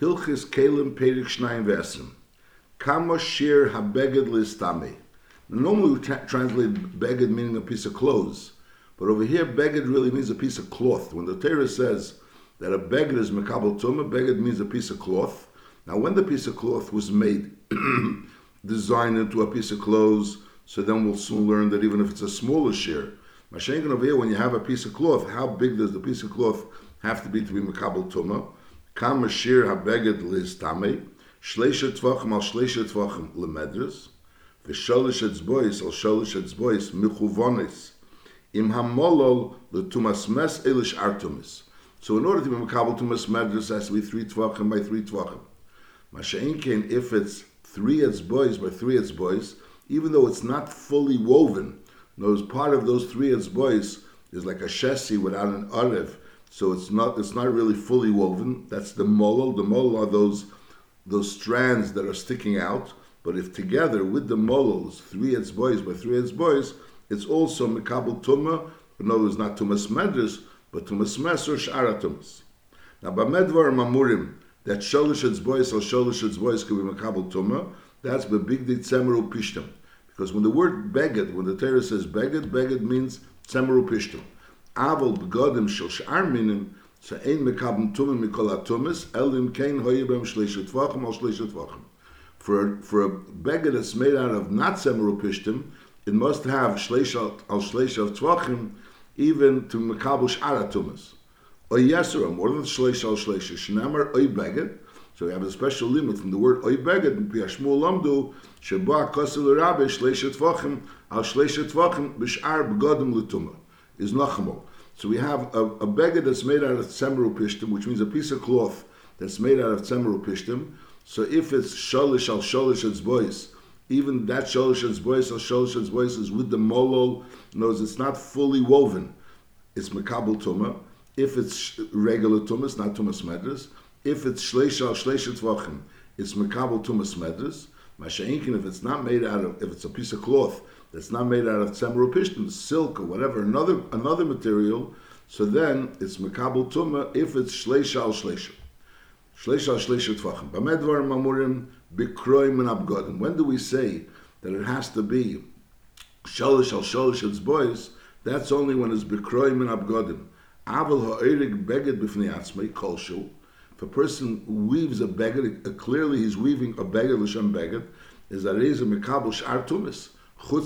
Hilchis Kalim Perik Shnayim Vesim. Kama Shir HaBeged Listame. Normally we tra- translate beged meaning a piece of clothes. But over here, beged really means a piece of cloth. When the Torah says that a beged is mekabel tumah, beged means a piece of cloth. Now, when the piece of cloth was made, designed into a piece of clothes, so then we'll soon learn that even if it's a smaller shear, Mashenkin over here, when you have a piece of cloth, how big does the piece of cloth have to be to be mekabel tumah? Kam shir habeged liz tame, shleisha tvachim al shleisha tvachim lemedres, v'sholish etzbois al sholish etzbois michuvonis, im hamolol letumas mes elish artumis. So in order to be mekabel tumas medres, has to be three tvachim by three tvachim. Masha'inkin, if it's three etzbois by three etzbois, even though it's not fully woven, knows part of those three etzbois is like a chassis without an arev, so it's not it's not really fully woven. That's the molol. The molol are those those strands that are sticking out. But if together with the molols, three etzbois by three etzbois, it's also mekabel tuma. But no, it's not tumas medres, but tumas mes or shara tumas. Now, b'medvar mamurim that sholish etzbois or sholish etzbois could be mekabel tuma. That's bebig di tzemeru pishtim. Because when the word beged, when the Torah says beged, beged means tzemeru pishtim. For for a beged that's made out of not tzemeru pishtim, it must have shleishet al shleishet tvachim, even to mekabel shar atumis. Oy yesera, more than shleishet al shleishet, shnemer oy beged, so we have a special limit from the word oy beged, in Piyashmul Lamdu, sheba kosel rabbe shleishet tvachim, al shleishet tvachim, b'shar begodim l'tumah is nachamo. So we have a, a beged that's made out of tzemeru pishtim, which means a piece of cloth that's made out of tzemeru pishtim. So if it's sholish al sholish its boys, even that sholish its boys al sholish its boys is with the molol, knows it's not fully woven. It's mekabel tuma. If it's regular tumas, not tumas medras. If it's shleish al shleish tvachim, it's mekabel tumas medras. Masha'inkin, if it's not made out of, if it's a piece of cloth that's not made out of tzemeru pishtim, silk or whatever, another another material, so then it's mekabel tuma if it's shleisha al shleisha. Shleisha al shleisha tvachim. Bamedvar mamurim bikroim and abgodim. When do we say that it has to be shalish al shalish its boys? That's only when it's bikroim and abgodim. Aval ha'erig beged b'fnei atzmei kolshu. If a person weaves a beged, clearly he's weaving a beged l'shem beged, is that it is a mekabel sh'ar tumis. So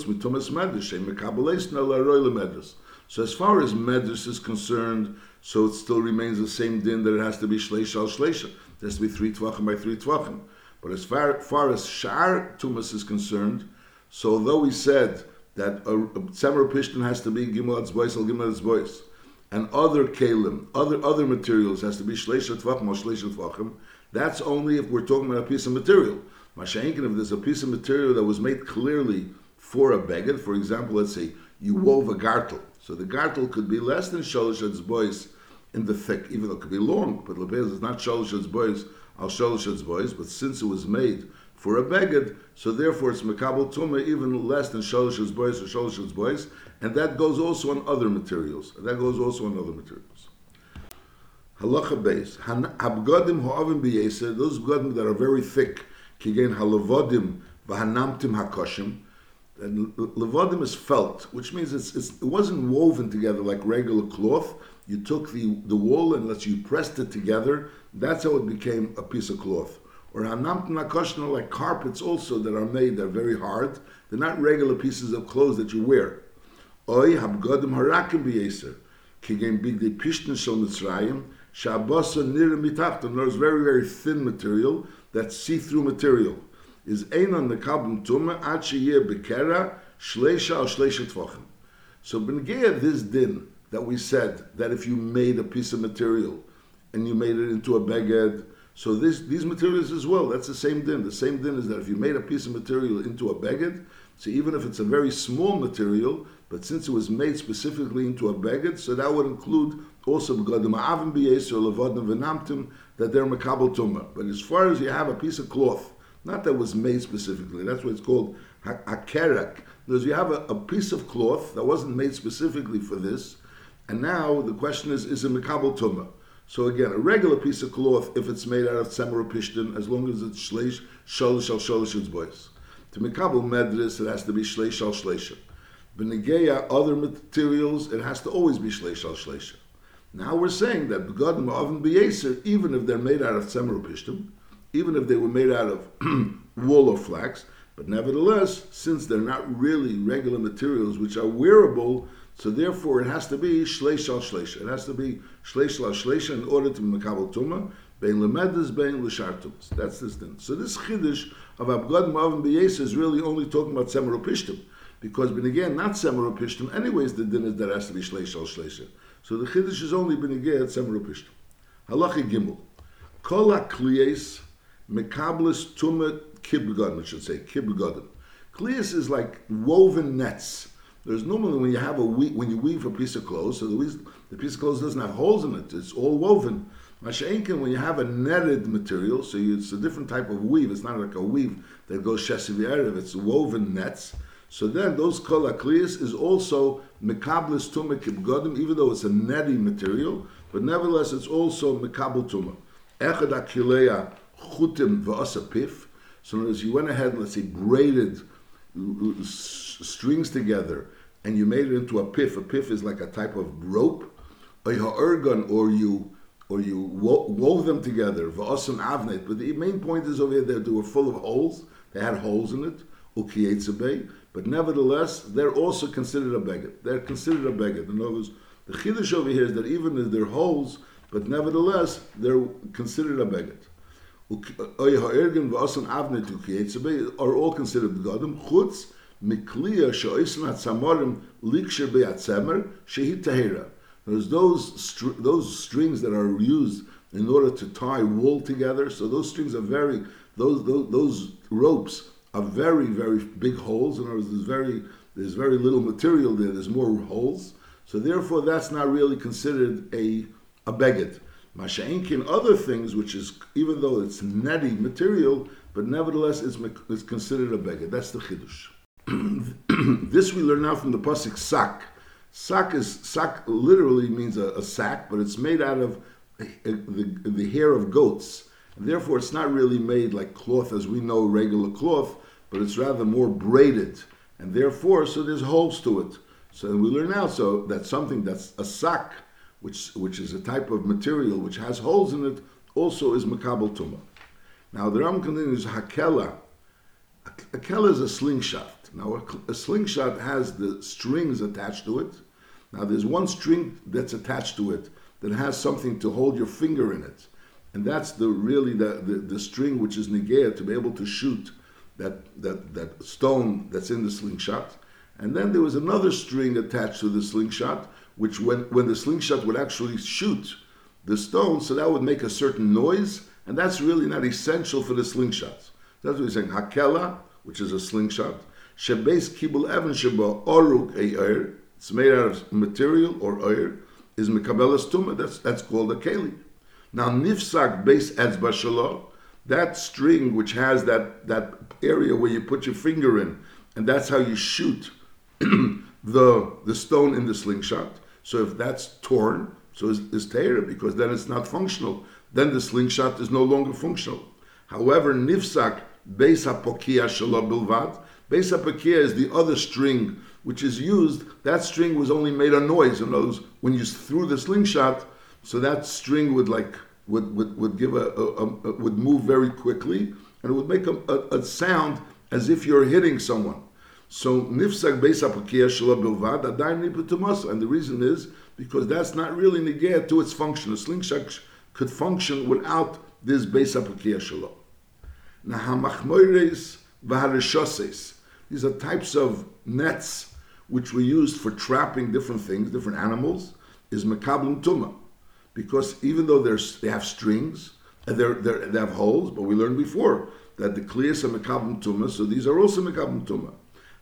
as far as medrash is concerned, so it still remains the same din that it has to be shleisha al shleisha. It has to be three tvachim by three tvachim. But as far, far as shar tumas is concerned, so although we said that a, a tzemer pishtin has to be gimel atzbois al gimel atzbois, and other kalim, other other materials has to be shleisha tvachim or shleisha tvachim, that's only if we're talking about a piece of material. Masha'inkin, if there's a piece of material that was made clearly for a beged, for example, let's say you wove a gartel, so the gartel could be less than sholish boys in the thick, even though it could be long, but lebez is not sholish boys, al sholish boys, but since it was made for a beged, so therefore it's mekabel tuma even less than sholish boys or sholish boys, and that goes also on other materials. That goes also on other materials. Halacha base habgodim ho'avim biyeser those bgodim that are very thick kigen halavodim v'hanamtim hakoshim. And levodim is felt, which means it's, it's, it wasn't woven together like regular cloth. You took the, the wool and let's you pressed it together. That's how it became a piece of cloth. Or hanamtim hakoshim like carpets also that are made. They're very hard. They're not regular pieces of clothes that you wear. Oy habgodim harakim biyeser kigen big de pishtin shel mitzrayim shabasa nir mitachton. There's very very thin material. That's see-through material is einan the kabum tuma ad sheyeh bekera shleisha or shleisha tvachim. So b'negea this din that we said that if you made a piece of material and you made it into a beged, so this these materials as well. That's the same din. The same din is that if you made a piece of material into a beged, so even if it's a very small material, but since it was made specifically into a beged, so that would include also begadim avim b'yeser levadim v'namtim that they're makabel tumah. But as far as you have a piece of cloth not that was made specifically. That's what it's called hakerak. Because you have a, a, piece of cloth that wasn't made specifically for this, and now the question is, is it mikabel tumah? So again, a regular piece of cloth, if it's made out of tzemer or pishtin, as long as it's shleish, sholish al sholish boys. To mekabel medris, it has to be shleish al shleisha. Benegeya, other materials, it has to always be shleish al shleisha. Now we're saying that begodim oven beyeser, even if they're made out of tzemer or pishtim, even if they were made out of wool or flax, but nevertheless, since they're not really regular materials which are wearable, so therefore it has to be shleish al shleisha. It has to be shleish al shleisha in order to be mekabel tuma. Bein lemedes, bein l'shartumas. That's this thing. So this chiddush of abgad ma'avim b'yes is really only talking about semer. Because, but again, not semer. Anyways, the din is that has to be shleish al shleisha. So the chiddush is only again semer pishtim. Halachi gimel. Kol kliyes mekablis tumet kibbegodim, I should say, kibbegodim. Kliyes is like woven nets there's normally when you have a weave, when you weave a piece of clothes, so the, weave, the piece of clothes doesn't have holes in it; it's all woven. Masha'inkin, when you have a netted material, so you, it's a different type of weave. It's not like a weave that goes shesiv. It's woven nets. So then those kol aklias is also mekablis tumah kibgodim, even though it's a netty material, but nevertheless it's also mekabel tumah. Echad akileya chutim v'asapif. So as you went ahead, let's say braided strings together and you made it into a pif. A pif is like a type of rope, or you or you wove them together. V'asan avnet. But the main point is over here that they were full of holes. They had holes in it. But nevertheless, they're also considered a beged. They're considered a beged. In other words, the chiddush over here is that even if they're holes, but nevertheless, they're considered a beged. Are all considered begadim. Chutz mikliya she'oisin atzamorim liksher be'atzemer shehi tahira. There's those str- those strings that are used in order to tie wool together. So those strings are very those those, those ropes are very very big holes. In other words, there's very there's very little material there. There's more holes. So therefore, that's not really considered a a beged. Masha'inkin other things, which is even though it's netty material, but nevertheless it's, it's considered a beged. That's the chiddush. this we learn now from the pasuk sak. Sak is sak literally means a, a sack, but it's made out of eh, eh, the, the hair of goats. Therefore, it's not really made like cloth as we know regular cloth, but it's rather more braided. And therefore, so there's holes to it. So we learn now so that something that's a sack, which which is a type of material which has holes in it, also is makabel tuma. Now the Ram continues hakela. A kela is a slingshot. Now, a, a, slingshot has the strings attached to it. Now, there's one string that's attached to it that has something to hold your finger in it. And that's the really the, the, the string which is negea to be able to shoot that, that, that stone that's in the slingshot. And then there was another string attached to the slingshot, which when, when the slingshot would actually shoot the stone, so that would make a certain noise, and that's really not essential for the slingshot. That's what he's saying. Hakela, which is a slingshot, Shebes kibul evan sheba oruk eir. It's made out of material or oir. Is mekabelas tuma. That's that's called a keli. Now nifsak base etzba. That string which has that that area where you put your finger in, and that's how you shoot the the stone in the slingshot. So if that's torn, so it's, it's because then it's not functional. Then the slingshot is no longer functional. However, nifsak beis hapokia shalo bilvad. Beis Apakia is the other string which is used. That string was only made a noise. In words, when you threw the slingshot, so that string would like would would, would give a, a, a, would move very quickly and it would make a, a, sound as if you're hitting someone. So nifsak beis apakia shala bilvad adayin niputumasa, and the reason is because that's not really negate to its function. A slingshot could function without this beis apakia shala. Now hamachmoires. These are types of nets which were used for trapping different things, different animals, is mekablim tuma. Because even though they have strings, and they're, they're, they have holes, but we learned before that the kliyas are mekablim tuma, so these are also mekablim tuma.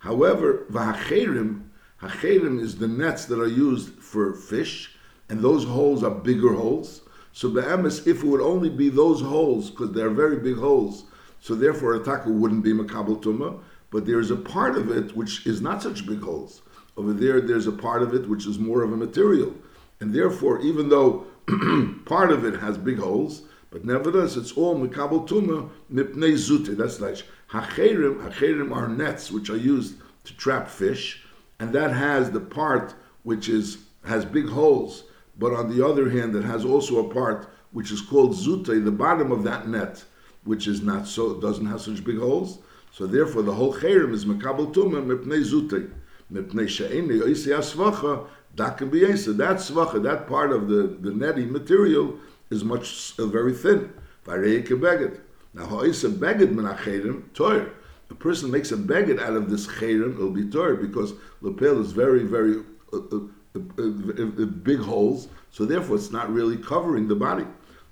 However, vahacherim, hacherim is the nets that are used for fish, and those holes are bigger holes. So be'emes, if it would only be those holes, because they're very big holes, so therefore a taka wouldn't be makabel tuma but there's a part of it which is not such big holes. Over there, there's a part of it which is more of a material. And therefore, even though part of it has big holes, but nevertheless it's all mikabel tuma mipnei zute. That's like hacherim. Hacherim are nets which are used to trap fish, and that has the part which is has big holes. But on the other hand, it has also a part which is called zute, the bottom of that net, which is not so doesn't have such big holes. So therefore, the whole cherim is mekabel tuma mipnei zute, mipnei she'eni oisi asvacha. Be answered. That svacha, that part of the, the netting material, is much uh, very thin. Varei beged. Now, ha'isa beged min acherim toir. A person makes a beged out of this cherim, it'll be toir because lapel is very, very uh, uh, uh, uh, big holes. So therefore, it's not really covering the body.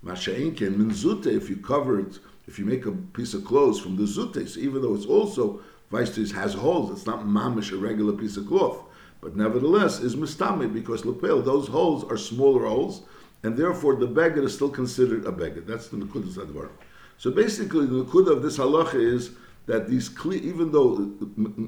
Masha'inkin min zute. If you cover it, if you make a piece of clothes from the zutes, even though it's also Vaistis has holes, it's not mamish, a regular piece of cloth but nevertheless is mustami because lapel those holes are smaller holes, and therefore the beged is still considered a beged. That's the nukud of So basically, the nukud of this halacha is that these kli, even though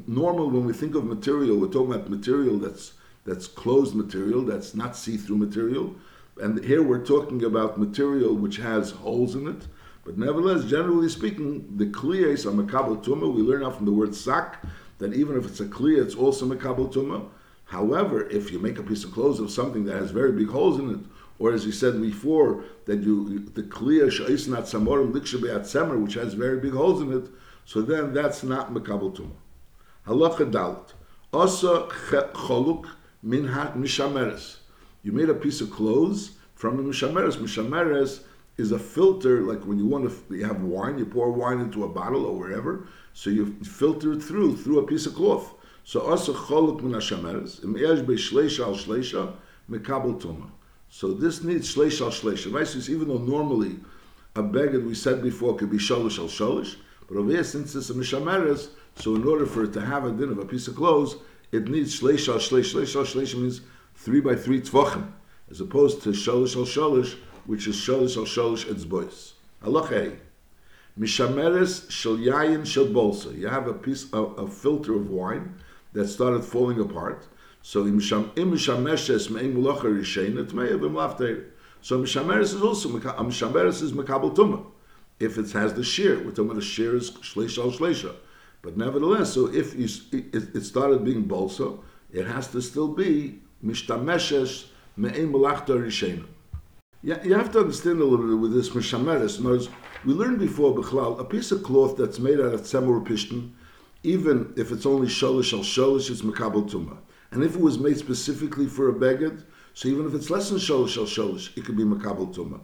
normal when we think of material, we're talking about material that's that's closed material, that's not see-through material, and here we're talking about material which has holes in it. But nevertheless, generally speaking, the kliyas are makabel tuma. We learn out from the word sak that even if it's a kliya, it's also makabel tuma. However, if you make a piece of clothes of something that has very big holes in it, or as he said before, that you the clear sha'isnat samorim likshabeat semer, which has very big holes in it, so then that's not mekabel tuma. Halacha dalit. Asa choluk min mishameres. You made a piece of clothes from the mishameres. Mishameres is a filter, like when you want to you have wine, you pour wine into a bottle or wherever, so you filter it through through a piece of cloth. So also choluk min hashemeres. Im yesh be al shleisha mekabel tuma. So this needs shleish al shleisha. Right? even though normally a beged we said before could be shalish al shalish, but over here since it's a mishameres, so in order for it to have a din of a piece of clothes, it needs shleish al shleish. Shleish al shleish means three by three tvachim, as opposed to shalish al shalish, which is shalish al shalish its boys. Allah Mishameres shel yayin shel bolsa. You have a piece, a, a filter of wine that started falling apart. So im mulacha it may have been lafteir. So mishameres is also mishameres is mekabel tumah. If it has the shear, we're talking about the shear is shleisha al shleisha. But nevertheless, so if you, it, it started being bolsa, it has to still be mishtameshes me'im mulachta rishein. Yeah, you have to understand a little bit with this mishameres. Notice we learned before, Bechlal, a piece of cloth that's made out of tzemur pishtin, even if it's only sholish al sholish, it's makabel tuma. And if it was made specifically for a beged, so even if it's less than sholish al sholish, it could be makabel tuma.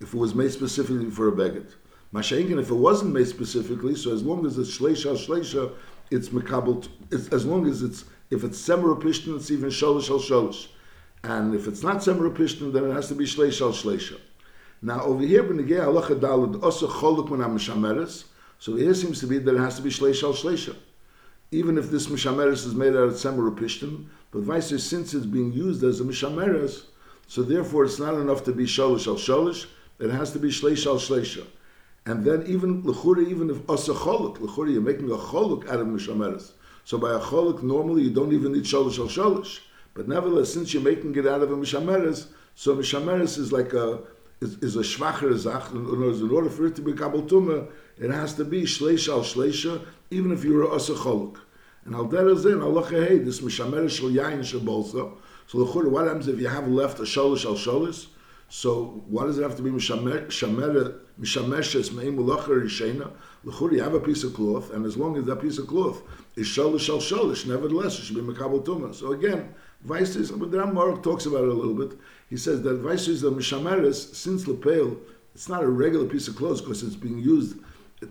If it was made specifically for a beged, mashayin, if it wasn't made specifically, so as long as it's shleish al shleisha, it's makabel. As long as it's if it's semra it's even sholish al sholish. And if it's not semra then it has to be shleish al shleisha. Now over here, b'negei halacha dalad osa choluk so here seems to be that it has to be shleish al shleisha. Even if this mishameres is made out of tzemer pishtim, but vice versa, since it's being used as a mishameres, so therefore it's not enough to be sholish al sholish, it has to be shleish al shleisha. And then even l'chura, even if asa choluk, l'chura, you're making a choluk out of mishameres. So by a choluk, normally you don't even need sholish al sholish. But nevertheless, since you're making it out of a mishameres, so mishameres is like a is, is a schwacher zach. In, order for it to be kabel tumah, it has to be shleisha al shleisha, even if you're a asa. And al derazin Allah hey this mishamer shel yain. So the chur, what happens if you have left a sholish al? So why does it have to be mishamer mishameshes meim ulacha rishena? L'chur, you have a piece of cloth, and as long as that piece of cloth is sholish al sholish, nevertheless it should be makabel tumah. So again, Vice is, but the Rambam talks about it a little bit. He says that Vice is the mishameres since lepel, it's not a regular piece of clothes because it's being used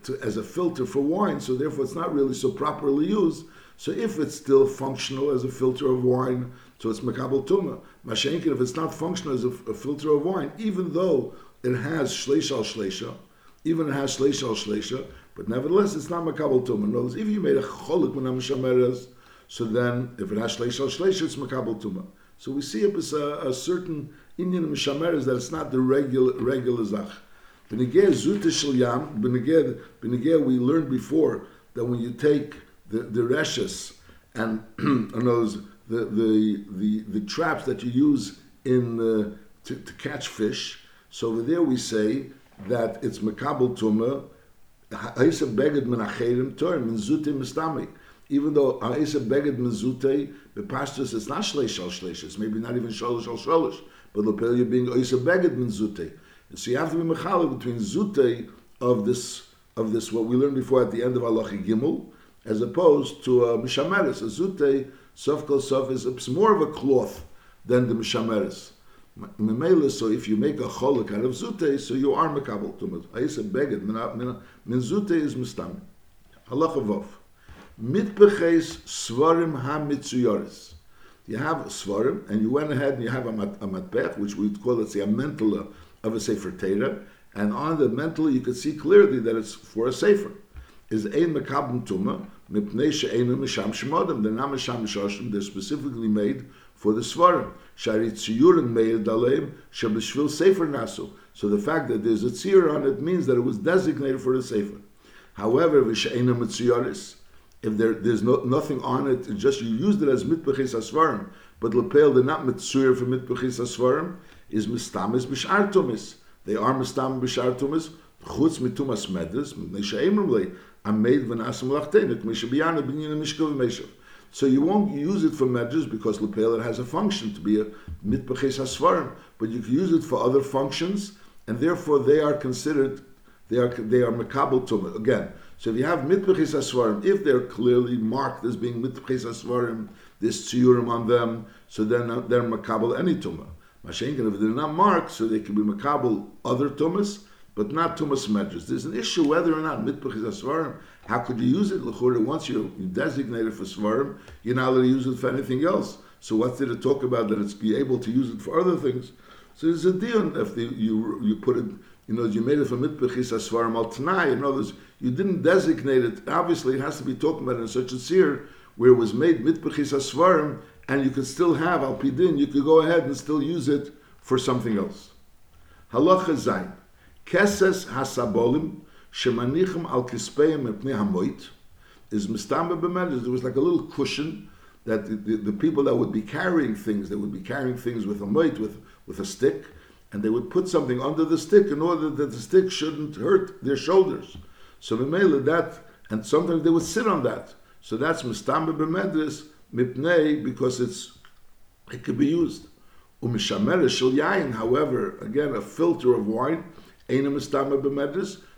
to, as a filter for wine, so therefore it's not really so properly used. So if it's still functional as a filter of wine, so it's makabel tuma. Mashenkin, if it's not functional as a, a, filter of wine, even though it has shleish al shleisha, even it has shleish al shleisha, but nevertheless it's not makabel tuma. Words, if you made a cholik when so then if it has shleish al shleisha, it's makabel tuma. So we see a, a, a certain Indian mishameres that it's not the regular regular zach. Zuta shel yam. We learned before that when you take the the reshes and those the, the the the traps that you use in the to, to catch fish. So over there we say that it's Makabal Tumah, Ha'isa. Even though Ha'isa Beged Menzute, the pastors, it's not Shleish al Shleish, it's maybe not even Sholish al Sholish, but Lepel you're being Ha'isa Beged Menzute. So you have to be Mechalek between Zute of this, of this, what we learned before at the end of Allah Gimel, as opposed to a Mishameres. A Zute, Sof Kol Sof, is it's more of a cloth than the Mishameres. Memela, so if you make a cholok out of zute, so you are mekabel tumah. Said beged min zute is mistam. Halacha vov. Mitbeches svarim ha mitzuyoris. You have svarim, and you went ahead and you have a, mat, a matbech, which we call it say a mentala of a sefer Torah, and on the mental you can see clearly that it's for a sefer. Is ein mekabel tumah mipnei she'enu misham shemodim. They're not misham shoshim. They're specifically made for the svarim. Shari tziyurim meir Daleim, shebeshvil sefer nasu. So the fact that there's a tzir on it means that it was designated for the sefer. However, mitziyaris, if there, there's no, nothing on it, just you used it as mitbechis asvarim, but lepel they're not mitzuyir for mitbechis asvarim, is mistamis b'shar tumis. They are mistam b'shar chutz mitumas medres, mipnei she'emrim lei, ameid v'nasim lachtenik, mishabiyana b'nyin mishkav v'meshav. So you won't use it for medrash because lepel has a function to be a mitbechis asvarim, but you can use it for other functions, and therefore they are considered they are they are makabel tumah again. So if you have mitbechis asvarim, if they're clearly marked as being mitbechis asvarim, this tziyurim on them, so then they're makabel any tumah. Mashenkin, if they're not marked, so they can be makabel other tumas, but not tumas medrash. There's an issue whether or not mitbechis asvarim. How could you use it? L'chura, once you designate it for svarim, you're not allowed to use it for anything else. So what's there to talk about that it's be able to use it for other things? So there's a deal if you you put it, you know, you made it for mitbechis asvarim al tanai. In other words, you didn't designate it. Obviously, it has to be talking about in such a seer where it was made mitbechis asvarim, and you could still have al pidin. You could go ahead and still use it for something else. Halacha zayin keses hasabolim shemanichim al kispeim mepnei hamoit is mistamba b'medrash. There was like a little cushion that the, the, the, people that would be carrying things, they would be carrying things with a moit, with, with a stick, and they would put something under the stick in order that the stick shouldn't hurt their shoulders. So Mimela that, and sometimes they would sit on that. So that's Mistamba b'medris, mipnei, because it's it could be used. Umishamere shel however, again, a filter of wine,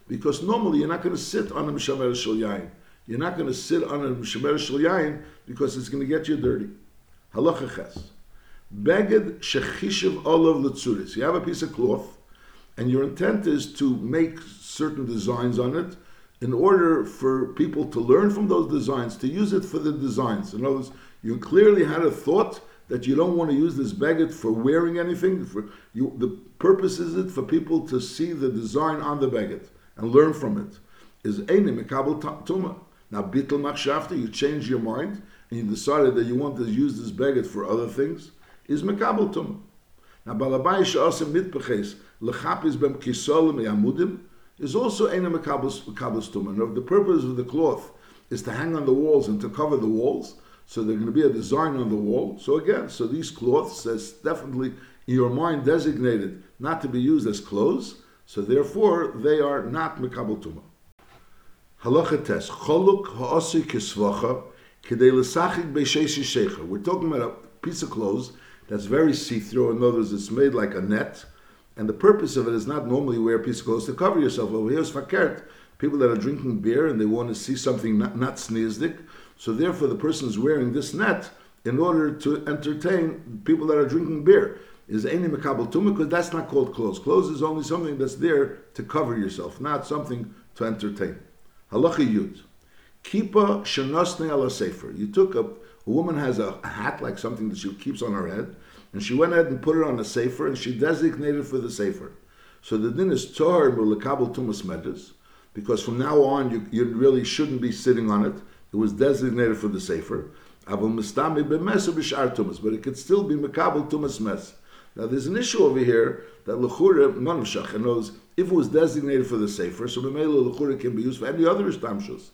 because normally you're not going to sit on a Mishamere shel yain. You're not going to sit on a Mishamere shel yain because it's going to get you dirty. Halacha ches. Beged shechishiv olav letzuris. You have a piece of cloth, and your intent is to make certain designs on it in order for people to learn from those designs, to use it for the designs. In other words, you clearly had a thought that you don't want to use this baguette for wearing anything. For you, the purpose is it for people to see the design on the baguette and learn from it. Is einim mekabel tuma. Now bittel machshavta, you change your mind and you decided that you want to use this baguette for other things is mekabel tum. Now balabai she'asim mitbeches lechapis bem kisolim yamudim is also a mekabel tum. And the purpose of the cloth is to hang on the walls and to cover the walls. So there's going to be a design on the wall. So again, so these cloths that's definitely in your mind designated not to be used as clothes. So therefore, they are not mekabel tumah. Halacha tes choluk ha'asi kisvacha kedei l'sachik be'sheishi shecha. We're talking about a piece of clothes that's very see-through. In other words, it's made like a net, and the purpose of it is not normally wear a piece of clothes to cover yourself. Over here is fakert, people that are drinking beer and they want to see something not, not. So therefore, the person is wearing this net in order to entertain people that are drinking beer. Is any makabel tumah because that's not called clothes. Clothes is only something that's there to cover yourself, not something to entertain. Halacha yud. Kipa shenosne ala sefer. You took a, a woman has a hat like something that she keeps on her head, and she went ahead and put it on a sefer, and she designated for the sefer. So the din is tor mulakabel tumas medrash, because from now on you, you really shouldn't be sitting on it. It was designated for the sefer. Avol mistami b'mesa tumas, but it could still be makabel tumas mes. Now there's an issue over here that lechura manavshach knows if it was designated for the sefer, so b'meila lechura can be used for any other istamshus.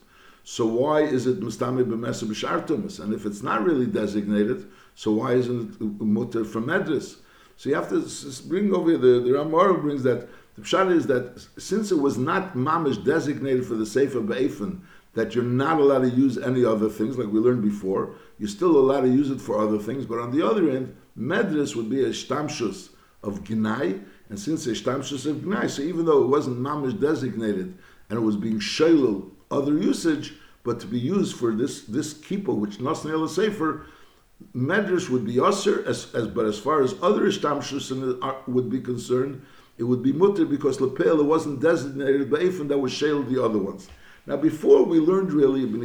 So why is it mustami b'mesa b'shar tumas? And if it's not really designated, so why isn't it mutter from medris? So you have to bring over here, the, the Ramar brings that, the Pshat is that since it was not mamish designated for the Sefer Be'efen, that you're not allowed to use any other things, like we learned before, you're still allowed to use it for other things, but on the other end, Medris would be a shtamshus of Gnai, and since a shtamshus of Gnai, so even though it wasn't mamish designated, and it was being shalil other usage, but to be used for this this kippah, which Nasnei Sefer, Medrash would be usher, as, as but as far as other ishtamshus uh, would be concerned, it would be mutter because lepel wasn't designated by Ephraim that was shale the other ones. Now, before we learned really Ibn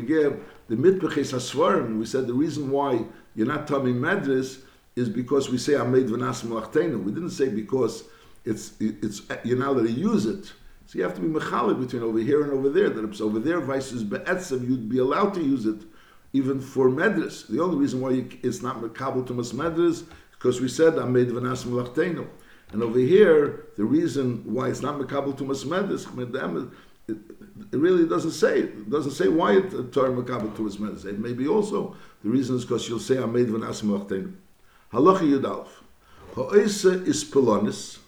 the mitbeches hasvarim, we said the reason why you're not tummy Medrash is because we say Amed v'nas malachtenu. We didn't say because it's it's you're not allowed to use it. So you have to be mechalek between over here and over there. That it's over there, vices be'etzav, you'd be allowed to use it even for medres. The only reason why you, it's not mekabel to mas medres because we said Amed v'nas malachtenu. And over here, the reason why it's not mekabel to mas medres, it, it really doesn't say. It doesn't say why it Torah mekabel to mas medres. It may be also the reason is because you'll say Amed v'nas malachtenu. Halacha Yudalf. Ha'isa is pelonis.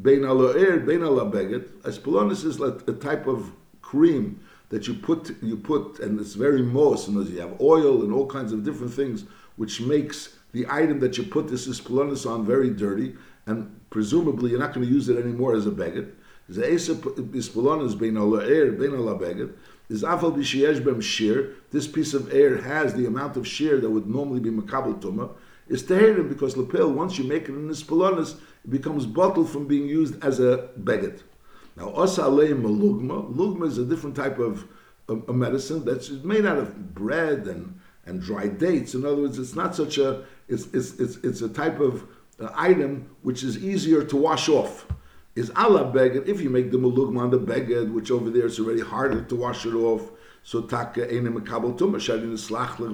Bein alo'er, bein alabeget. As pelonis is like a type of cream that you put, you put, and it's very moist, and you have oil and all kinds of different things, which makes the item that you put this ispelonis on very dirty, and presumably you're not going to use it anymore as a beget. The ispelonis bein alo'er, bein alabeget. Is afal bem shir. This piece of air has the amount of shear that would normally be makabel tumah is teherim because lapel, once you make it in this pelonis, it becomes bottled from being used as a beget. Now, osa aleim lugma. Lugma is a different type of a, medicine that's made out of bread and, and dried dates. In other words, it's not such a, it's, it's, it's, it's a type of uh, item which is easier to wash off. Is ala beged, if you make the malugma on the beged, which over there it's already harder to wash it off, so taka ene mekabel tumah shadin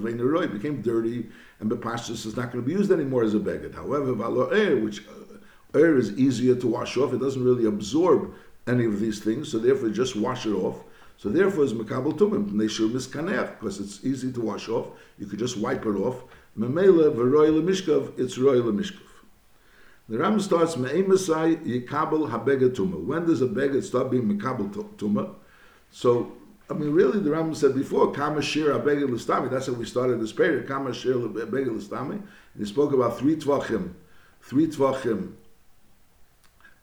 veineroi became dirty, and bepashtus is not going to be used anymore as a beged. However, valo air, which uh, air is easier to wash off, it doesn't really absorb any of these things, so therefore just wash it off. So therefore, it's mekabel tumah neshur miskanech because it's easy to wash off. You could just wipe it off. Memela v'roi lemishkav, it's roi lemishkav. The Ram starts me'emasai yikabel habeged tumah. When does a beged start being mekabel tumah? So I mean, really, the Rambam said before, Kama Shir Abegel Listami. That's how we started this period, Kama Shir Abegel Listami. And he spoke about three tvachim, three tvachim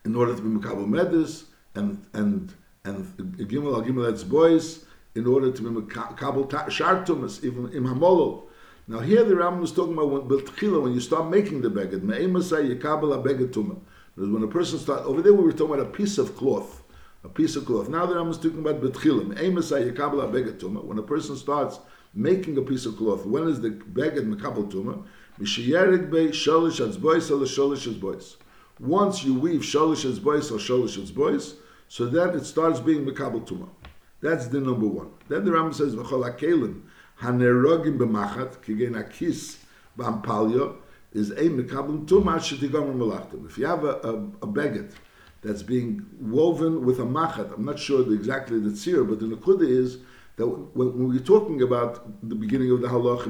in order to be Makabal Medis, and and and Gimel Al Gimel Etz Boys in order to be Makabal Shartumas, even in Hamolo. Now here the Rambam was talking about when, when you start making the beged, Me'emasai Yikabel Abeged Tumah. When a person starts, over there we were talking about a piece of cloth a piece of cloth. Now that I'm talking about betchilim, when a person starts making a piece of cloth, when is the beged mekabel tuma? Be sholish atzbois or sholish atzbois. Once you weave sholish atzbois or sholish atzbois, so then it starts being mekabel. That's the number one. Then the Rambam says v'chol akelim hanerogim b'machat kigen akis b'ampalyo is a mekabel tuma. If you have a, a, a that's being woven with a machat. I'm not sure exactly the tzir, but the nekuda is that when, we're talking about the beginning of the halach,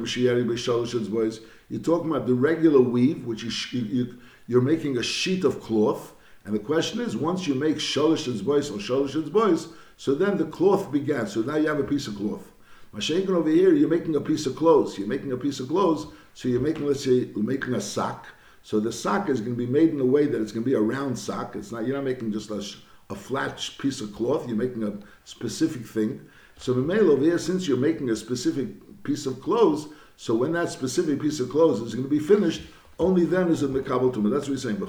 boys, you're talking about the regular weave, which you, you, you're making a sheet of cloth, and the question is, once you make shalosh boys or shalosh boys, so then the cloth began. So now you have a piece of cloth. Mashenkin over here, you're making a piece of clothes. You're making a piece of clothes, so you're making, let's say, you're making a sock. So the sock is going to be made in a way that it's going to be a round sock. It's not you're not making just a, a flat piece of cloth. You're making a specific thing. So Mamela over here, since you're making a specific piece of clothes, so when that specific piece of clothes is going to be finished, only then is it mekabel tumah. That's what he's saying.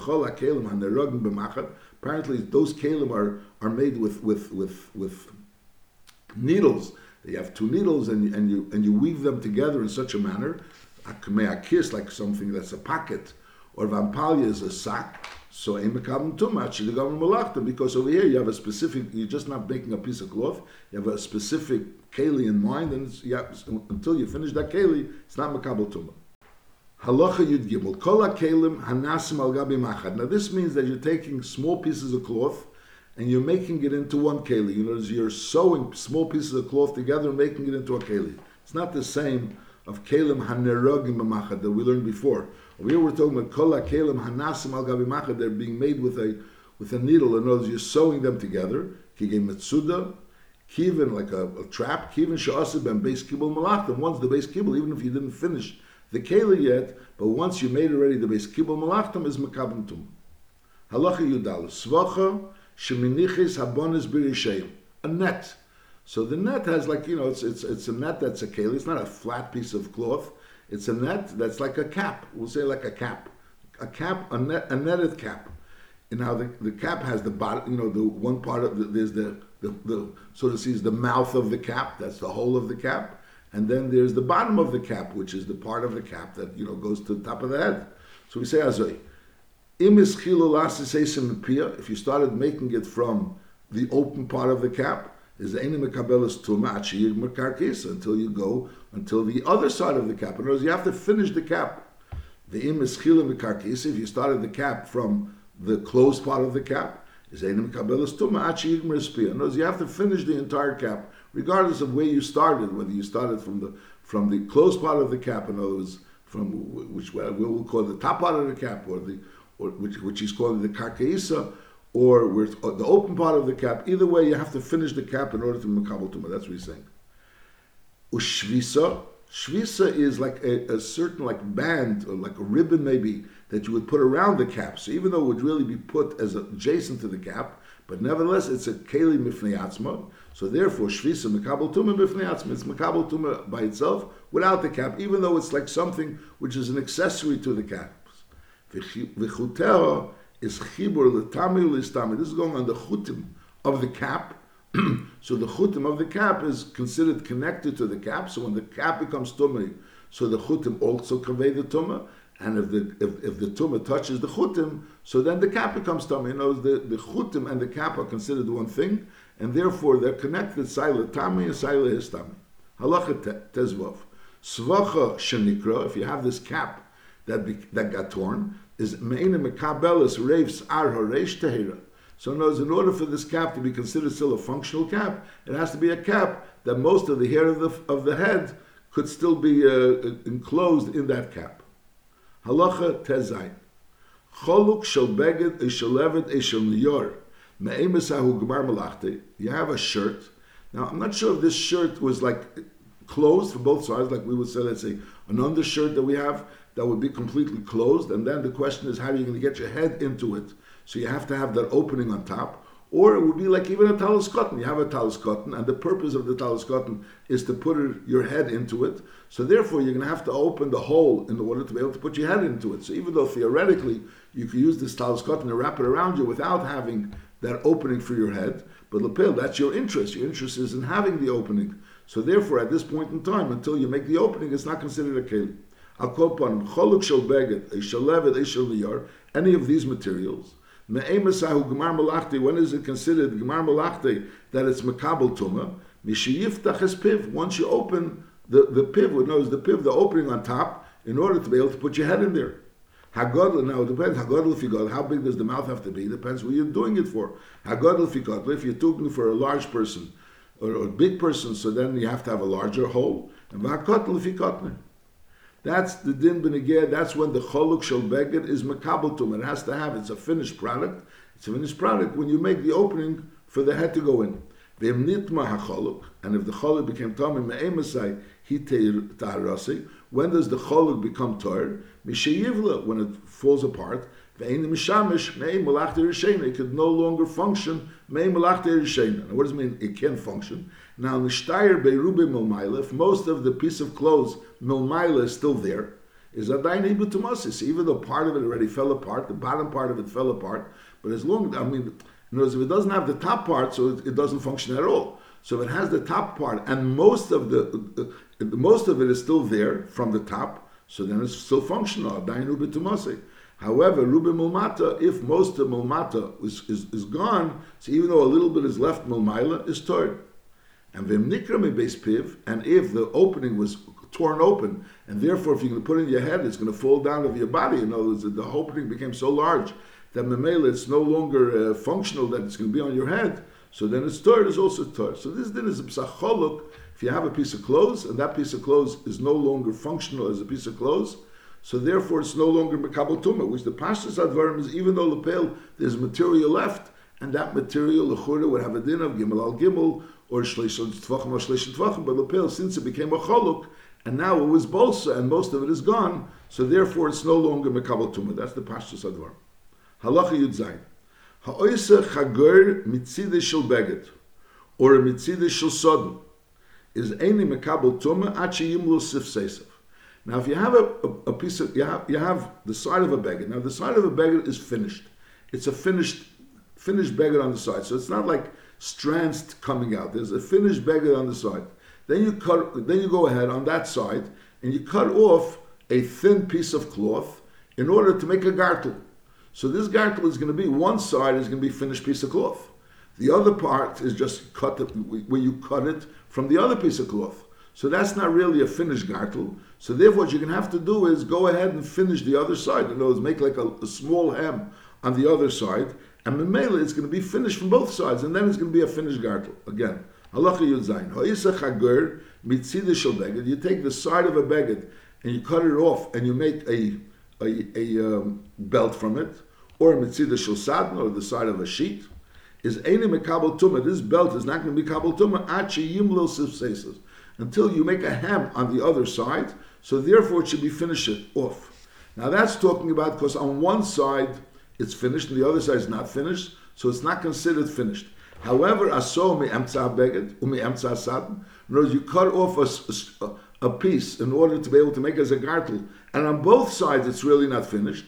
Apparently, those kelim are, are made with with with with needles. You have two needles, and and you and you weave them together in such a manner, a kiss like something that's a pocket or vampalia is a sack, so ain't become too much the government malachta because over here you have a specific. You're just not making a piece of cloth. You have a specific keli in mind, and you until you finish that keli, it's not makabel tuma. Halacha Yud Gimel Kol Kelim Hanasim Al Gabi Machad. Now this means that you're taking small pieces of cloth and you're making it into one keli. You know, you're sewing small pieces of cloth together and making it into a keli. It's not the same of Kelim Hanerogim Machad that we learned before Over here we're talking about kol kelim hanasim al gabi They're being made with a with a needle. In other words, you're sewing them together. Kigei metzuda, kivin like a, a trap. Kivin she'asib and base kibul malachtim. Once the base kibul, even if you didn't finish the keli yet, but once you made already the base kibul malachtim is makabim tum. Halacha yudal svacha sheminichis habonis birishayim. A net. So the net has like you know it's it's it's a net that's a keli. It's not a flat piece of cloth. It's a net that's like a cap. We'll say like a cap, a cap, a net, a netted cap. And now the, the cap has the bottom, you know, the one part of the, there's the, the, the so to see is the mouth of the cap, that's the whole of the cap. And then there's the bottom of the cap, which is the part of the cap that, you know, goes to the top of the head. So we say Azoi. If you started making it from the open part of the cap, is too much until you go until the other side of the cap. In other words, you have to finish the cap. The im is if you started the cap from the closed part of the cap is Einim Kabbalas Tuma Achi. In other words, you have to finish the entire cap, regardless of where you started, whether you started from the from the closed part of the cap, in other words, from which we will call the top part of the cap, or the or which which is called the Karkeisa, or with the open part of the cap. Either way, you have to finish the cap in order to Makabal Tuma. That's what he's saying. Ushvisa. Shvisa is like a, a certain like band or like a ribbon maybe that you would put around the cap. So even though it would really be put as adjacent to the cap, but nevertheless it's a keli mifnei So therefore, shvisa mekabel tuma mifnei It's mekabel tuma by itself without the cap, even though it's like something which is an accessory to the cap. V'chuteo is chibur l'tami l'istami. This is going on the chutim of the cap. so the chutim of the cap is considered connected to the cap. So when the cap becomes tummy, so the chutim also convey the tumah. And if the if, if the tumah touches the chutim, so then the cap becomes tumah. You know, the, the chutim and the cap are considered one thing, and therefore they're connected. Saila tami and saila histami. Halacha tezvav. Svacha shenikra. If you have this cap that be, that got torn, is meina mekabelis reivs ar hareish tehira. So in, words, in order for this cap to be considered still a functional cap, it has to be a cap that most of the hair of the of the head could still be uh, enclosed in that cap. Halacha tezayin. Choluk shel beged ishalevet ishel niyor. Me'emesahu gemar malachte. You have a shirt. Now, I'm not sure if this shirt was like closed from both sides, like we would say, let's say, an undershirt that we have that would be completely closed. And then the question is, how are you going to get your head into it? So you have to have that opening on top. Or it would be like even a talus cotton. You have a talus cotton, and the purpose of the talus cotton is to put your head into it. So therefore, you're going to have to open the hole in order to be able to put your head into it. So even though theoretically you could use this talus cotton and wrap it around you without having that opening for your head, but lapel, that's your interest. Your interest is in having the opening. So therefore, at this point in time, until you make the opening, it's not considered a keli. choluk shel beged, a shalevet, a any of these materials, when is it considered Gemar Malachti that it's Makabal Tuma? Mishiyiftach is piv. Once you open the, the piv, what knows the piv, the opening on top, in order to be able to put your head in there. Hagodl, now it depends. Hagodl go, how big does the mouth have to be? Depends what you're doing it for. Hagodl go, if you're talking for a large person or a big person, so then you have to have a larger hole. And vakotl you that's the din beneged. That's when the choluk shel beged is makabotum. It has to have. It's a finished product. It's a finished product when you make the opening for the head to go in. V'im nitma hacholuk. And if the choluk became tamim me'emasai he taharasi. When does the choluk become tar? Mishayivla when it falls apart. Ve'in mishamish malachti rishena. It could no longer function me'em malachti rishena. What does it mean? It can function. Now, nishtayr beirube milmaila, if most of the piece of clothes milmaila is still there, is adayin ibutumasis. Even though part of it already fell apart, the bottom part of it fell apart, but as long, I mean, in other words, if it doesn't have the top part, so it, it doesn't function at all. So if it has the top part, and most of the, uh, most of it is still there from the top, so then it's still functional. Adayin ibutumasi. However, Ruben Mulmata, if most of Mulmata is, is, is gone, so even though a little bit is left, Mulmaila is torn. And v'mnikra base piv, and if the opening was torn open, and therefore if to put it in your head, it's going to fall down of your body. In other words, the opening became so large that memela it's no longer uh, functional that it's going to be on your head. So then it's torn is also torn. So this then is a psacholuk. If you have a piece of clothes and that piece of clothes is no longer functional as a piece of clothes, so therefore it's no longer Mekabal Tumah, which the Pashtas Advarim is even though the Lepel, there's material left, and that material, Lechura, would have a din of Gimel al Gimel, or Shlish Tvachim or Shlish Tvachim, but Lepel, since it became a Choluk, and now it was Bolsa, and most of it is gone, so therefore it's no longer Mekabal Tumah. That's the Pashtas Advarim. Halacha Yud Zayin. Ha'oisa Chagur Mitzideh Shel Beged, or a Mitzideh Shel Sodom, is Eini Mekabal Tumah, Achi Yimlu Sif. Now, if you have a, a, a, piece of, you have, you have the side of a beged. Now, the side of a beged is finished. It's a finished, finished beged on the side. So it's not like strands coming out. There's a finished beged on the side. Then you cut, then you go ahead on that side and you cut off a thin piece of cloth in order to make a gartel. So this gartel is going to be one side is going to be finished piece of cloth. The other part is just cut where you cut it from the other piece of cloth. So that's not really a finished gartel. So therefore, what you're going to have to do is go ahead and finish the other side. In other words, make like a, a small hem on the other side, and Memela it's going to be finished from both sides, and then it's going to be a finished gartel. Again, halacha yud zayin. Ha'isa chagur mitzida shel beged. You take the side of a beged and you cut it off, and you make a a, a um, belt from it, or mitzida shel sadn, or the side of a sheet. Is any mekabel tumah. This belt is not going to be kabel tumah. Achi yimlo sifseses until you make a hem on the other side. So therefore, it should be finished off. Now that's talking about because on one side it's finished and the other side is not finished, so it's not considered finished. However, aso mi emtza beged umi emtza sadn. In other words, you cut off a, a, piece in order to be able to make as a gartel, and on both sides it's really not finished.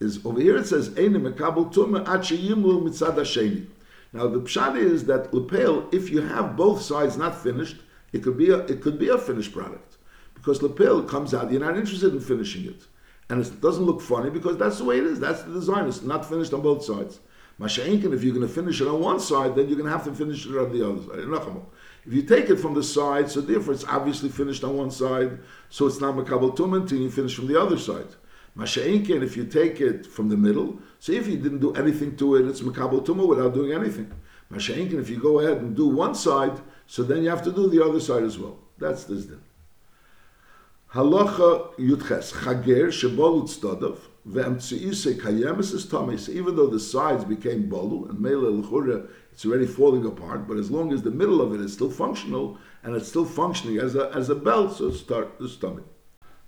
Is over here it says eini mekabel mitzad hasheni. Now the pshat is that lepel, if you have both sides not finished, it could be a it could be a finished product because lapel comes out. You're not interested in finishing it, and it doesn't look funny because that's the way it is. That's the design. It's not finished on both sides. Masha'inkin, if you're going to finish it on one side, then you're going to have to finish it on the other side. If you take it from the side, so therefore it's obviously finished on one side, so it's not makabel tum until you finish from the other side. Masha'inkin, if you take it from the middle, so if you didn't do anything to it, it's makabel tumah without doing anything. Masha'inkin, if you go ahead and do one side, so then you have to do the other side as well. That's this din. Halacha Yudches Chager Shebolut Stodov Ve'emtziise Kayemis is Tamis. Even though the sides became bolu and Mele L'chura, it's already falling apart. But as long as the middle of it is still functional and it's still functioning as a as a belt, so start the stomach.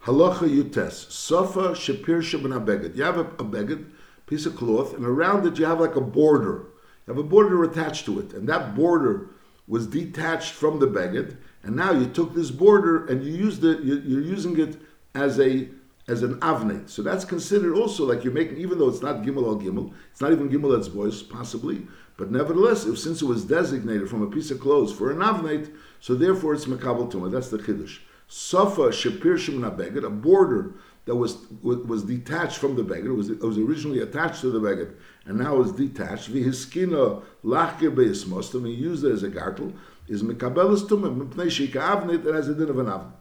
Halacha Yutes Sofa Shapir Shabana Beged. You have a, a beged, piece of cloth, and around it you have like a border. You have a border attached to it, and that border was detached from the beged, and now you took this border and you used it. You're using it as a as an avnet. So that's considered also like you're making, even though it's not gimel al gimel, it's not even gimel that's boys possibly, but nevertheless, if since it was designated from a piece of clothes for an avnet, so therefore it's makabel tuma. That's the chiddush. Safa shapir shemna beged, a border that was was detached from the beged. It was it was originally attached to the beged, and now is detached. Vihiskina lachke beismostam. He used it as a gartel. Is mekabelas tumah mipnei shika avnit. It has a din of an avnit.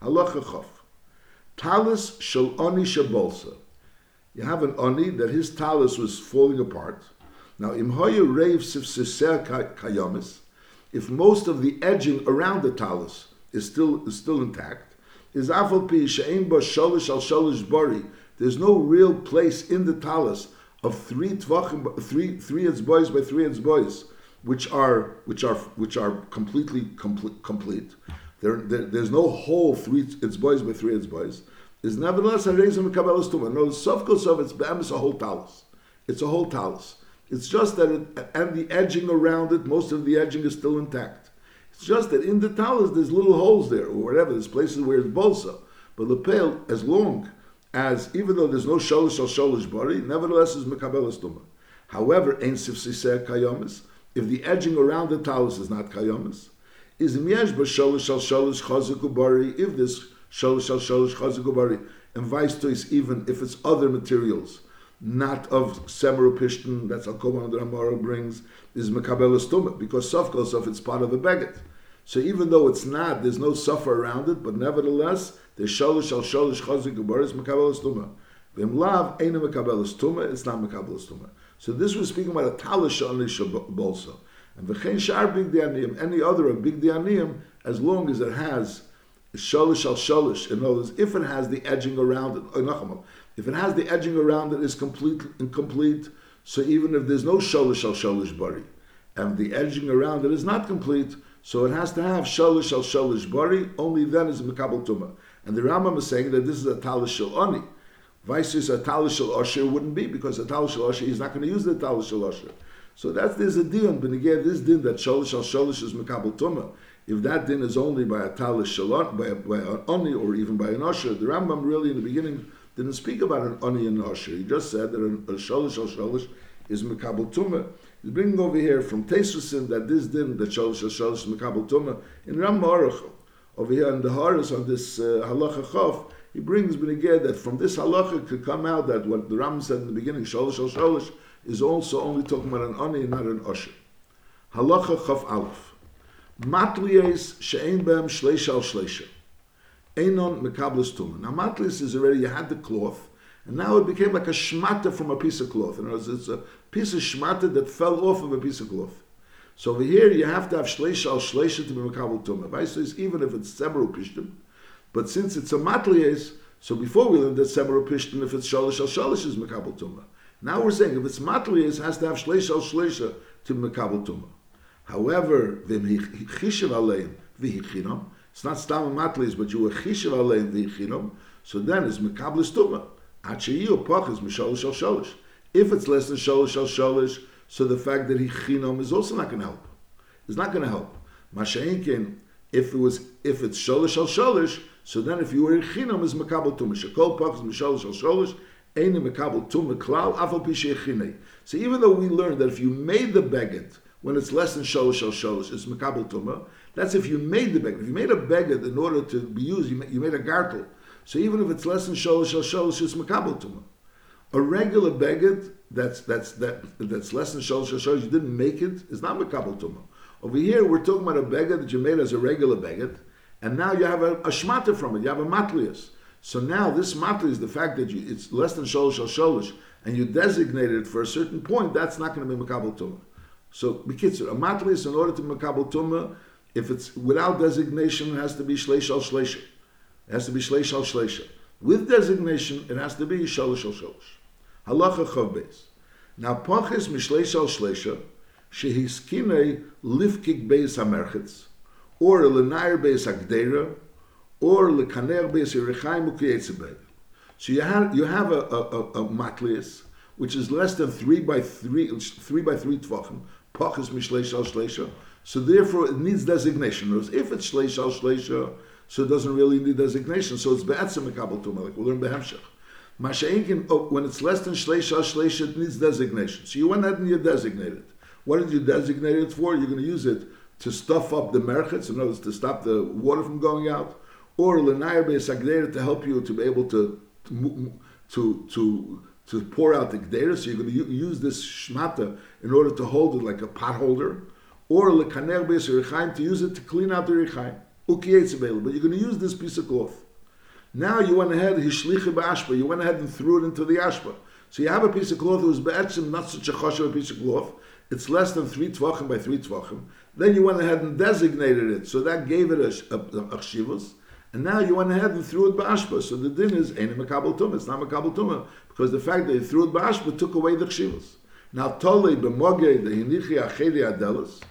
Halacha chof. Talis shel oni shabolsa. You have an oni that his talis was falling apart. Now imhoya reiv sif sifsiser kayomis. If most of the edging around the talis is still is still intact, is afal pi she'en ba sholish al sholish bari. There's no real place in the talis of three tvachim, three three boys by three boys, which are which are which are completely complete. complete. There, there, there's no whole three etzbois by three etzbois. Is nevertheless a reason kabbalas tuma. No, sofkos of it's be'emes a whole talus. It's a whole talus. It's just that it, and the edging around it, most of the edging is still intact. It's just that in the talus there's little holes there or whatever. There's places where it's bolsa, but the pale as long as even though there's no sholish or sholish bari, nevertheless is mekabelas tuma. However, ein sifsiseh kayomis, if the edging around the talus is not kayomis, is miesh b'sholish al sholish chazik bari, if this sholish al sholish chazik bari, and vice versa, even if it's other materials, not of semeru pishtin, that's koman the Ramara brings, is mekabelas tuma, because sofkos of it's part of the beged. So even though it's not, there's no suffer around it, but nevertheless, the shalish al shalish chazik gebar is mekabel stuma. Vim lav ain't mekabel stuma. It's not mekabel stuma. So this was speaking about a talish anish bolsa. And v'chein shar big dianim, any other of big dianim, as long as it has sholish al sholish. In other words, if it has the edging around it, oh, if it has the edging around it is complete incomplete, so even if there's no sholish al sholish bari, and the edging around it is not complete, so it has to have sholish al sholish bari. Only then is mekabel tuma. And the Rambam is saying that this is a talish shel ani. Vice versa, a talish shel osher wouldn't be because a talish shel osher he's not going to use the talish shel osher. So that's there's a din, but again, this din that sholish al sholish is mekabel tuma. If that din is only by a talish shel by, by an ani or even by an osher, the Rambam really in the beginning didn't speak about an ani and osher. He just said that a, sholish al sholish is mekabel tuma. He's bringing over here from Tesusin that this din that sholish al sholish is mekabel tuma in Ram over here in the Haris on this uh, halacha chof, he brings beneged that from this halacha could come out that what the Ram said in the beginning, sholish al sholish, is also only talking about an ani and not an osher. Halacha chof aleph. Matliyes she'ein bem shleish al shleisha. Einon mekablis tuma. Now matlis is already, you had the cloth, and now it became like a shmata from a piece of cloth. In other words, it's a piece of shmata that fell off of a piece of cloth. So over here you have to have shleisha al shleisha to be mekabel tumah. says even if it's several pishtim, but since it's a matliyes, so before we learned that several pishtim, if it's shalish al shalish is mekabel tumah. Now we're saying if it's matliyes, it has to have shleisha al shleisha to be mekabel tumah. However, v'chishav aleim v'hichinam, it's not stam matliyes, but you were chishav aleim v'hichinam, so then it's mekabel tumah. Achayu pach is mishalish al shalish. If it's less than shalish al shalish, so the fact that he chinom is also not going to help. It's not going to help. Masha'inkin, if it was, if it's shalish al sholish, so then if you were chinom is makabel tumah. Shekol pachs misholish al sholish, ein makabel tumah klal afal pishe So even though we learned that if you made the beged when it's less than sholish al it's makabel tumah. That's if you made the beged. If you made a beged in order to be used, you made, a gartel. So even if it's less than sholish al sholish, it's makabel tumah. A regular beged that's that's that that's less than shalosh shows you didn't make it. it is not mekabel tumah. Over here, we're talking about a beged that you made as a regular beged, and now you have a, a shmata from it. You have a matlias. So now this matlias, the fact that you, it's less than shalosh shalosh, and you designate it for a certain point, that's not going to be mekabel tumah. So bekitzer, a matlias in order to mekabel tumah, if it's without designation, it has to be shleish al shleisha. It has to be shleish al shleisha. With designation, it has to be shalosh al shalosh. Halacha Chavbeis. Now, Pachis Mishleisha al Shleisha, Shehiskinei Lifkik Beis HaMerchetz, or Lenair Beis HaGdeira, or Lekaner Beis Yerechaim Ukiyetzebeir. So you have, you have a, a, a, a which is less than three by three, three by three tvachim, Pachis Mishleisha Shleisha, so therefore it needs designation. If it's Shleisha Shleisha, so it doesn't really need designation. So it's Be'etzim Mekabal Tumah, like we'll learn Behemshech. Masha'inkin, oh, when it's less than Shleisha, Shleisha, it needs designation. So you went ahead and you designated. It. What did you designate it for? You're going to use it to stuff up the merchets, in other words, to stop the water from going out, or be'esagdera to help you to be able to to to to, pour out the gdera. So you're going to use this shmata in order to hold it like a pot holder, or l'kaner be'eserichaim to use it to clean out the richaim. But you're going to use this piece of cloth. Now you went ahead, hishlicha ba'ashpa, you went ahead and threw it into the ashpa. So you have a piece of cloth that was be'etzim, not such a choshev piece of cloth. It's less than three tvachim by three tvachim. Then you went ahead and designated it, so that gave it a, a, a chshivus. And now you went ahead and threw it ba'ashpa. So the din is, ain't makabel tumah, it's not makabel tumah, because the fact that you threw it ba'ashpa took away the chshivus. Now tole b'mogei the hinichi achedi adelis,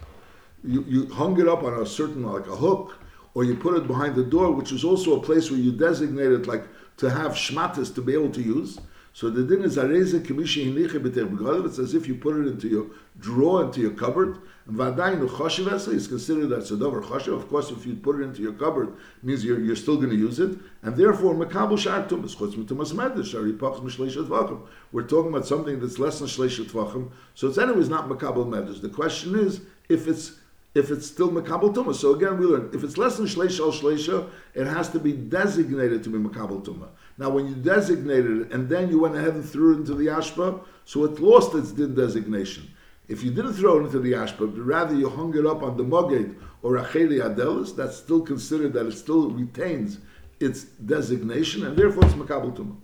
you, you hung it up on a certain, like a hook, or you put it behind the door, which is also a place where you designate it like to have shmatas to be able to use. So the din is areze kemishi hiniche b'ter It's as if you put it into your drawer, into your cupboard. And v'adayin choshev is considered as a dover choshev. Of course, if you put it into your cupboard, means you're, you're still going to use it. And therefore, mekabel shar tumas chutz mitumas medrash shari pachs mishleishat vachim. We're talking about something that's less than shleishat vachim. So it's anyways not mekabel medrash. The question is if it's if it's still Makabal Tumah. So again, we learn if it's less than Shleisha al Shleisha, it has to be designated to be Makabal Tumah. Now, when you designated it and then you went ahead and threw it into the Ashba, so it lost its din designation. If you didn't throw it into the Ashba, but rather you hung it up on the Moged or Acheli Adelis, that's still considered that it still retains its designation and therefore it's Makabal Tumah.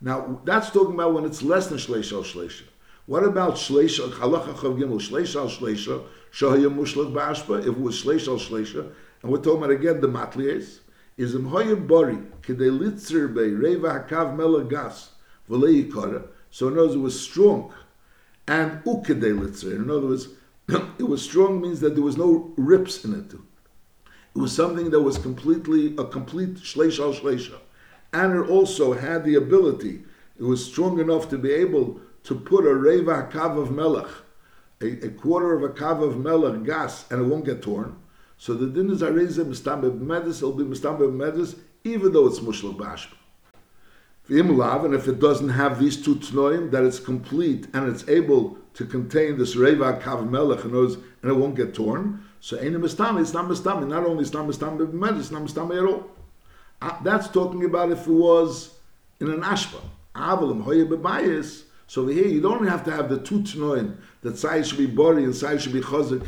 Now, that's talking about when it's less than Shleisha al Shleisha. What about Shleisha, Halacha Chav Gimel, Shleisha al Shleisha, Shahaya Mushlach Ba'ashba, if it was Shleish al Shleisha, and we're talking about again the Matlies, is im bori kede litzer reva hakav melagas v'lei. So in other words, it was strong. And ukede litzer. In other words, it was strong means that there was no rips in it. It was something that was completely, a complete shleisha al shleisha. And it also had the ability, it was strong enough to be able to put a reva kav of melech, a, a, quarter of a kav of melech gas, and it won't get torn. So the din is areza mistambe b'medis, it'll be mistambe b'medis, even though it's mushlik b'ashba. V'im lav, and if it doesn't have these two tnoim, that it's complete and it's able to contain this reva kav melech, and it won't get torn, so ain't mistami, it's not mistami. Not only it's not mistami, but it's not mistami at all. Uh, that's talking about if it was in an ashpa. Avalim hoye bebayis. So here, you don't have to have the two tnoin that side should be bori and side should be chazer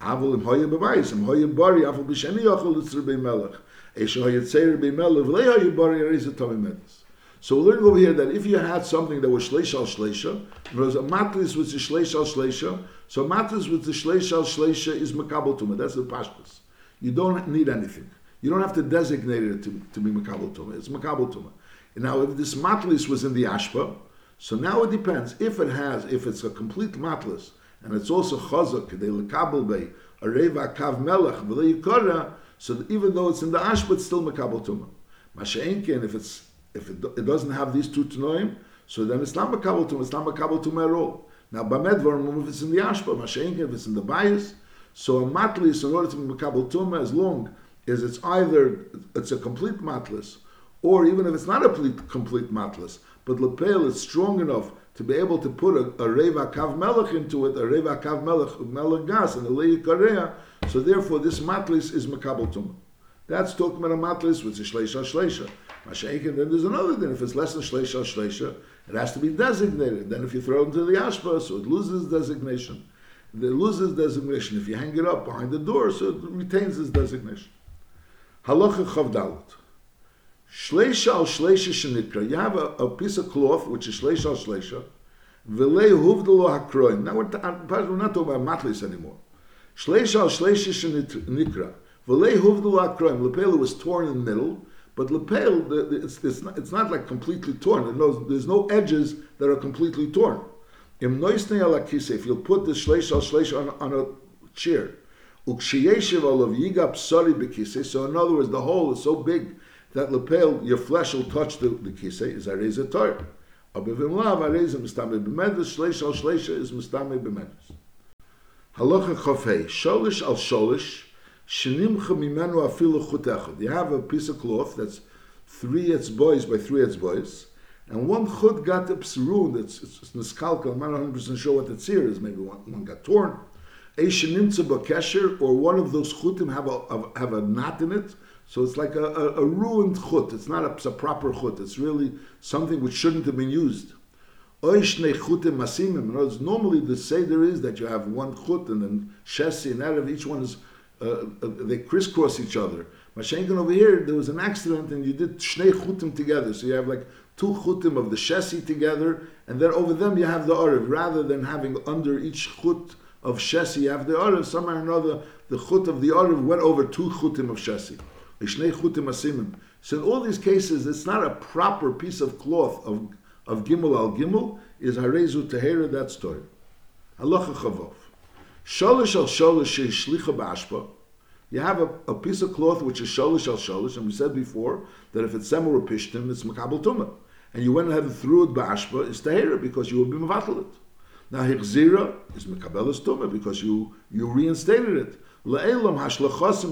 kedei. Avalim hoye bebayis. Im hoye bori afal b'sheni yochel litzir bei melech. Eshe hoye tzeir bei melech. V'lei hoye bori arizah tomi medis. So we're learning over here that if you had something that was shleish al shleisha, there was a matris which is shleish al shleisha, so matters with the shleish al shleisha is makabel tuma. That's the pashtus. You don't need anything. You don't have to designate it to, to be makabel tuma. It's makabel tuma. Now, if this matlis was in the ashpa, so now it depends. If it has, if it's a complete matlis, and it's also chazak, they lekabel bay, a reva kav melech, v'le so even though it's in the ashpa, it's still makabel tuma. Masha'enkin, if it's if it, it doesn't have these two tnoim, so then it's not makabel tuma. It's not makabel tuma at all. Now, Bamedvar, if it's in the Ashba, Mashenka, if it's in the bias, so a matlis, in order to be Makabal Tumah, as long as it's either, it's a complete matlis, or even if it's not a complete, complete matlis, but Lepel is strong enough to be able to put a, a Reva Kav Melech into it, a Reva Kav Melech, Melech Gas, and a Lehi Korea, so therefore this matlis is Makabal Tumah. That's talking about a matlis, which is Shleisha Shleisha. Mashenka, then there's another thing, if it's less than Shleisha Shleisha, it has to be designated. Then if you throw it into the ashpa, so it loses designation. It loses designation. If you hang it up behind the door, so it retains its designation. Halacha chavdalit. Shleisha al shleisha shenikra. You have a, a, piece of cloth, which is shleisha al shleisha. V'lei huvdalo hakroim. Now we're, uh, we're not talking about matlis anymore. Shleisha al shleisha shenikra. V'lei huvdalo hakroim. Lepela was torn in the middle. But lapel, it's, it's, not, it's not like completely torn. No, there's no edges that are completely torn. If you'll put the shleish al shleish on, on a chair, Ukshieshiva lov yigap sori bikise. so in other words, the hole is so big that lapel, your flesh will touch the, the kisei, is areza tor. Halacha chofei, sholish al sholish, you have a piece of cloth that's three etzbois by three etzbois, and one chut got psirun that's it's, it's niskalka. I'm not 100 percent sure what the tzir is. Maybe one, one got torn. Eishenimtza bakesher, or one of those chutim have a have a knot in it. So it's like a, a, a ruined chut. It's not a, a, proper chut. It's really something which shouldn't have been used. Normally the seder is that you have one chut and then shesi, and of each one is uh, uh, they crisscross each other. Mashenkin over here, there was an accident and you did shnei chutim together. So you have like two chutim of the shesi together, and then over them you have the ariv. Rather than having under each chut of shesi, you have the ariv. Somehow or another, the chut of the ariv went over two chutim of shesi. So in all these cases, it's not a proper piece of cloth of, of gimel al gimel, is harezu tehera, that story. Halacha chavov. Sholish al sholish shlicha b'ashpa. You have a, a, piece of cloth which is sholish al sholish, and we said before that if it's semur pishtim, it's makabel tumah. And you went ahead and threw it b'ashpa, it's tahira because you will be mevatel it. Now hichzira is mekabelas tumah because you you reinstated it. Le'elam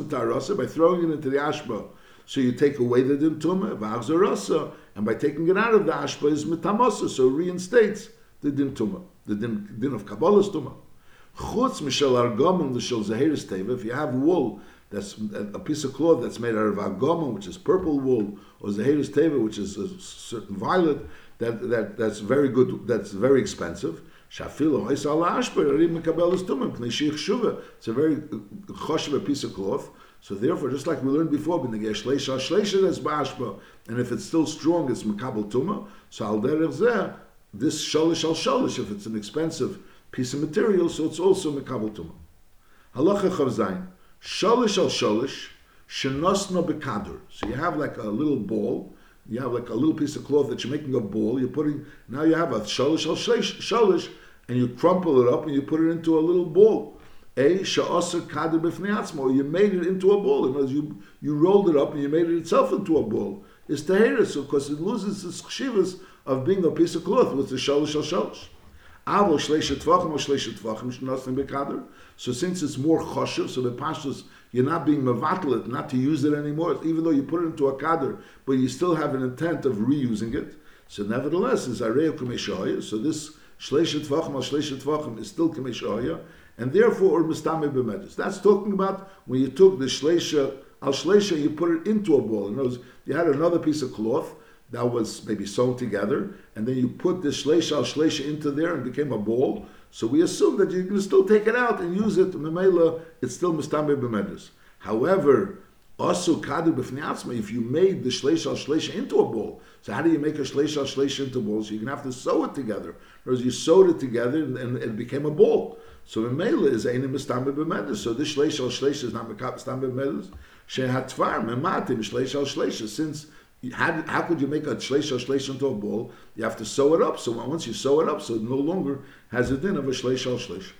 tarasa by throwing it into the ashba. So you take away the din tumah, v'achzarasa, and by taking it out of the ashba is mitamasa, so reinstates the din tumah, the din, din of kabbalas tumah. Chutz mishel argomim l'shel zahiris teva. If you have wool, that's a piece of cloth that's made out of argomim, which is purple wool, or zahiris teva, which is a certain violet, that, that that's very good. That's very expensive. Shafilo. It's a very choshev piece of cloth. So therefore, just like we learned before, and if it's still strong, it's mekabel tumah. So al this sholish al sholish, if it's an expensive piece of material, so it's also mekabel tumah. Halacha chavzayin. Sholish al sholish, shenosno bekadur. So you have like a little ball. You have like a little piece of cloth that you're making a ball. You're putting now you have a shalish al shalish, and you crumple it up and you put it into a little ball. A sha'aser kader b'fnei You made it into a ball. In other you you rolled it up and you made it itself into a ball. It's teheris because it loses its chshivas of being a piece of cloth with the shalish al shalish. Avo shleisha tvachim or shleisha tvachim shnosim bekader. So since it's more choshev, so the pashtus you're not being mevatel not to use it anymore, even though you put it into a kader, but you still have an intent of reusing it. So nevertheless, it's arei kumeshoya. So this shleisha tvachim or shleisha tvachim is still kumeshoya, and therefore or mistame b'medus. That's talking about when you took the shleisha al shleisha, you put it into a ball. In other words, you had another piece of cloth that was maybe sewn together, and then you put the shleisha al shleisha into there and became a ball. So we assume that you can still take it out and use it. Memela, it's still mistame b'medus. However, also kadu b'fniatzma, if you made the shleisha al shleisha into a ball, so how do you make a shleisha al shleisha into a ball? So you're gonna have to sew it together. Whereas you sewed it together and, and it became a ball. So the memela is einim mistame b'medus. So this shleisha al shleisha is not mistame b'medus. Shehatvar mematim shleisha al shleisha. Since how, how could you make a shleish or shleish into a ball? You have to sew it up. So once you sew it up, so it no longer has a din of a shleish or shleish.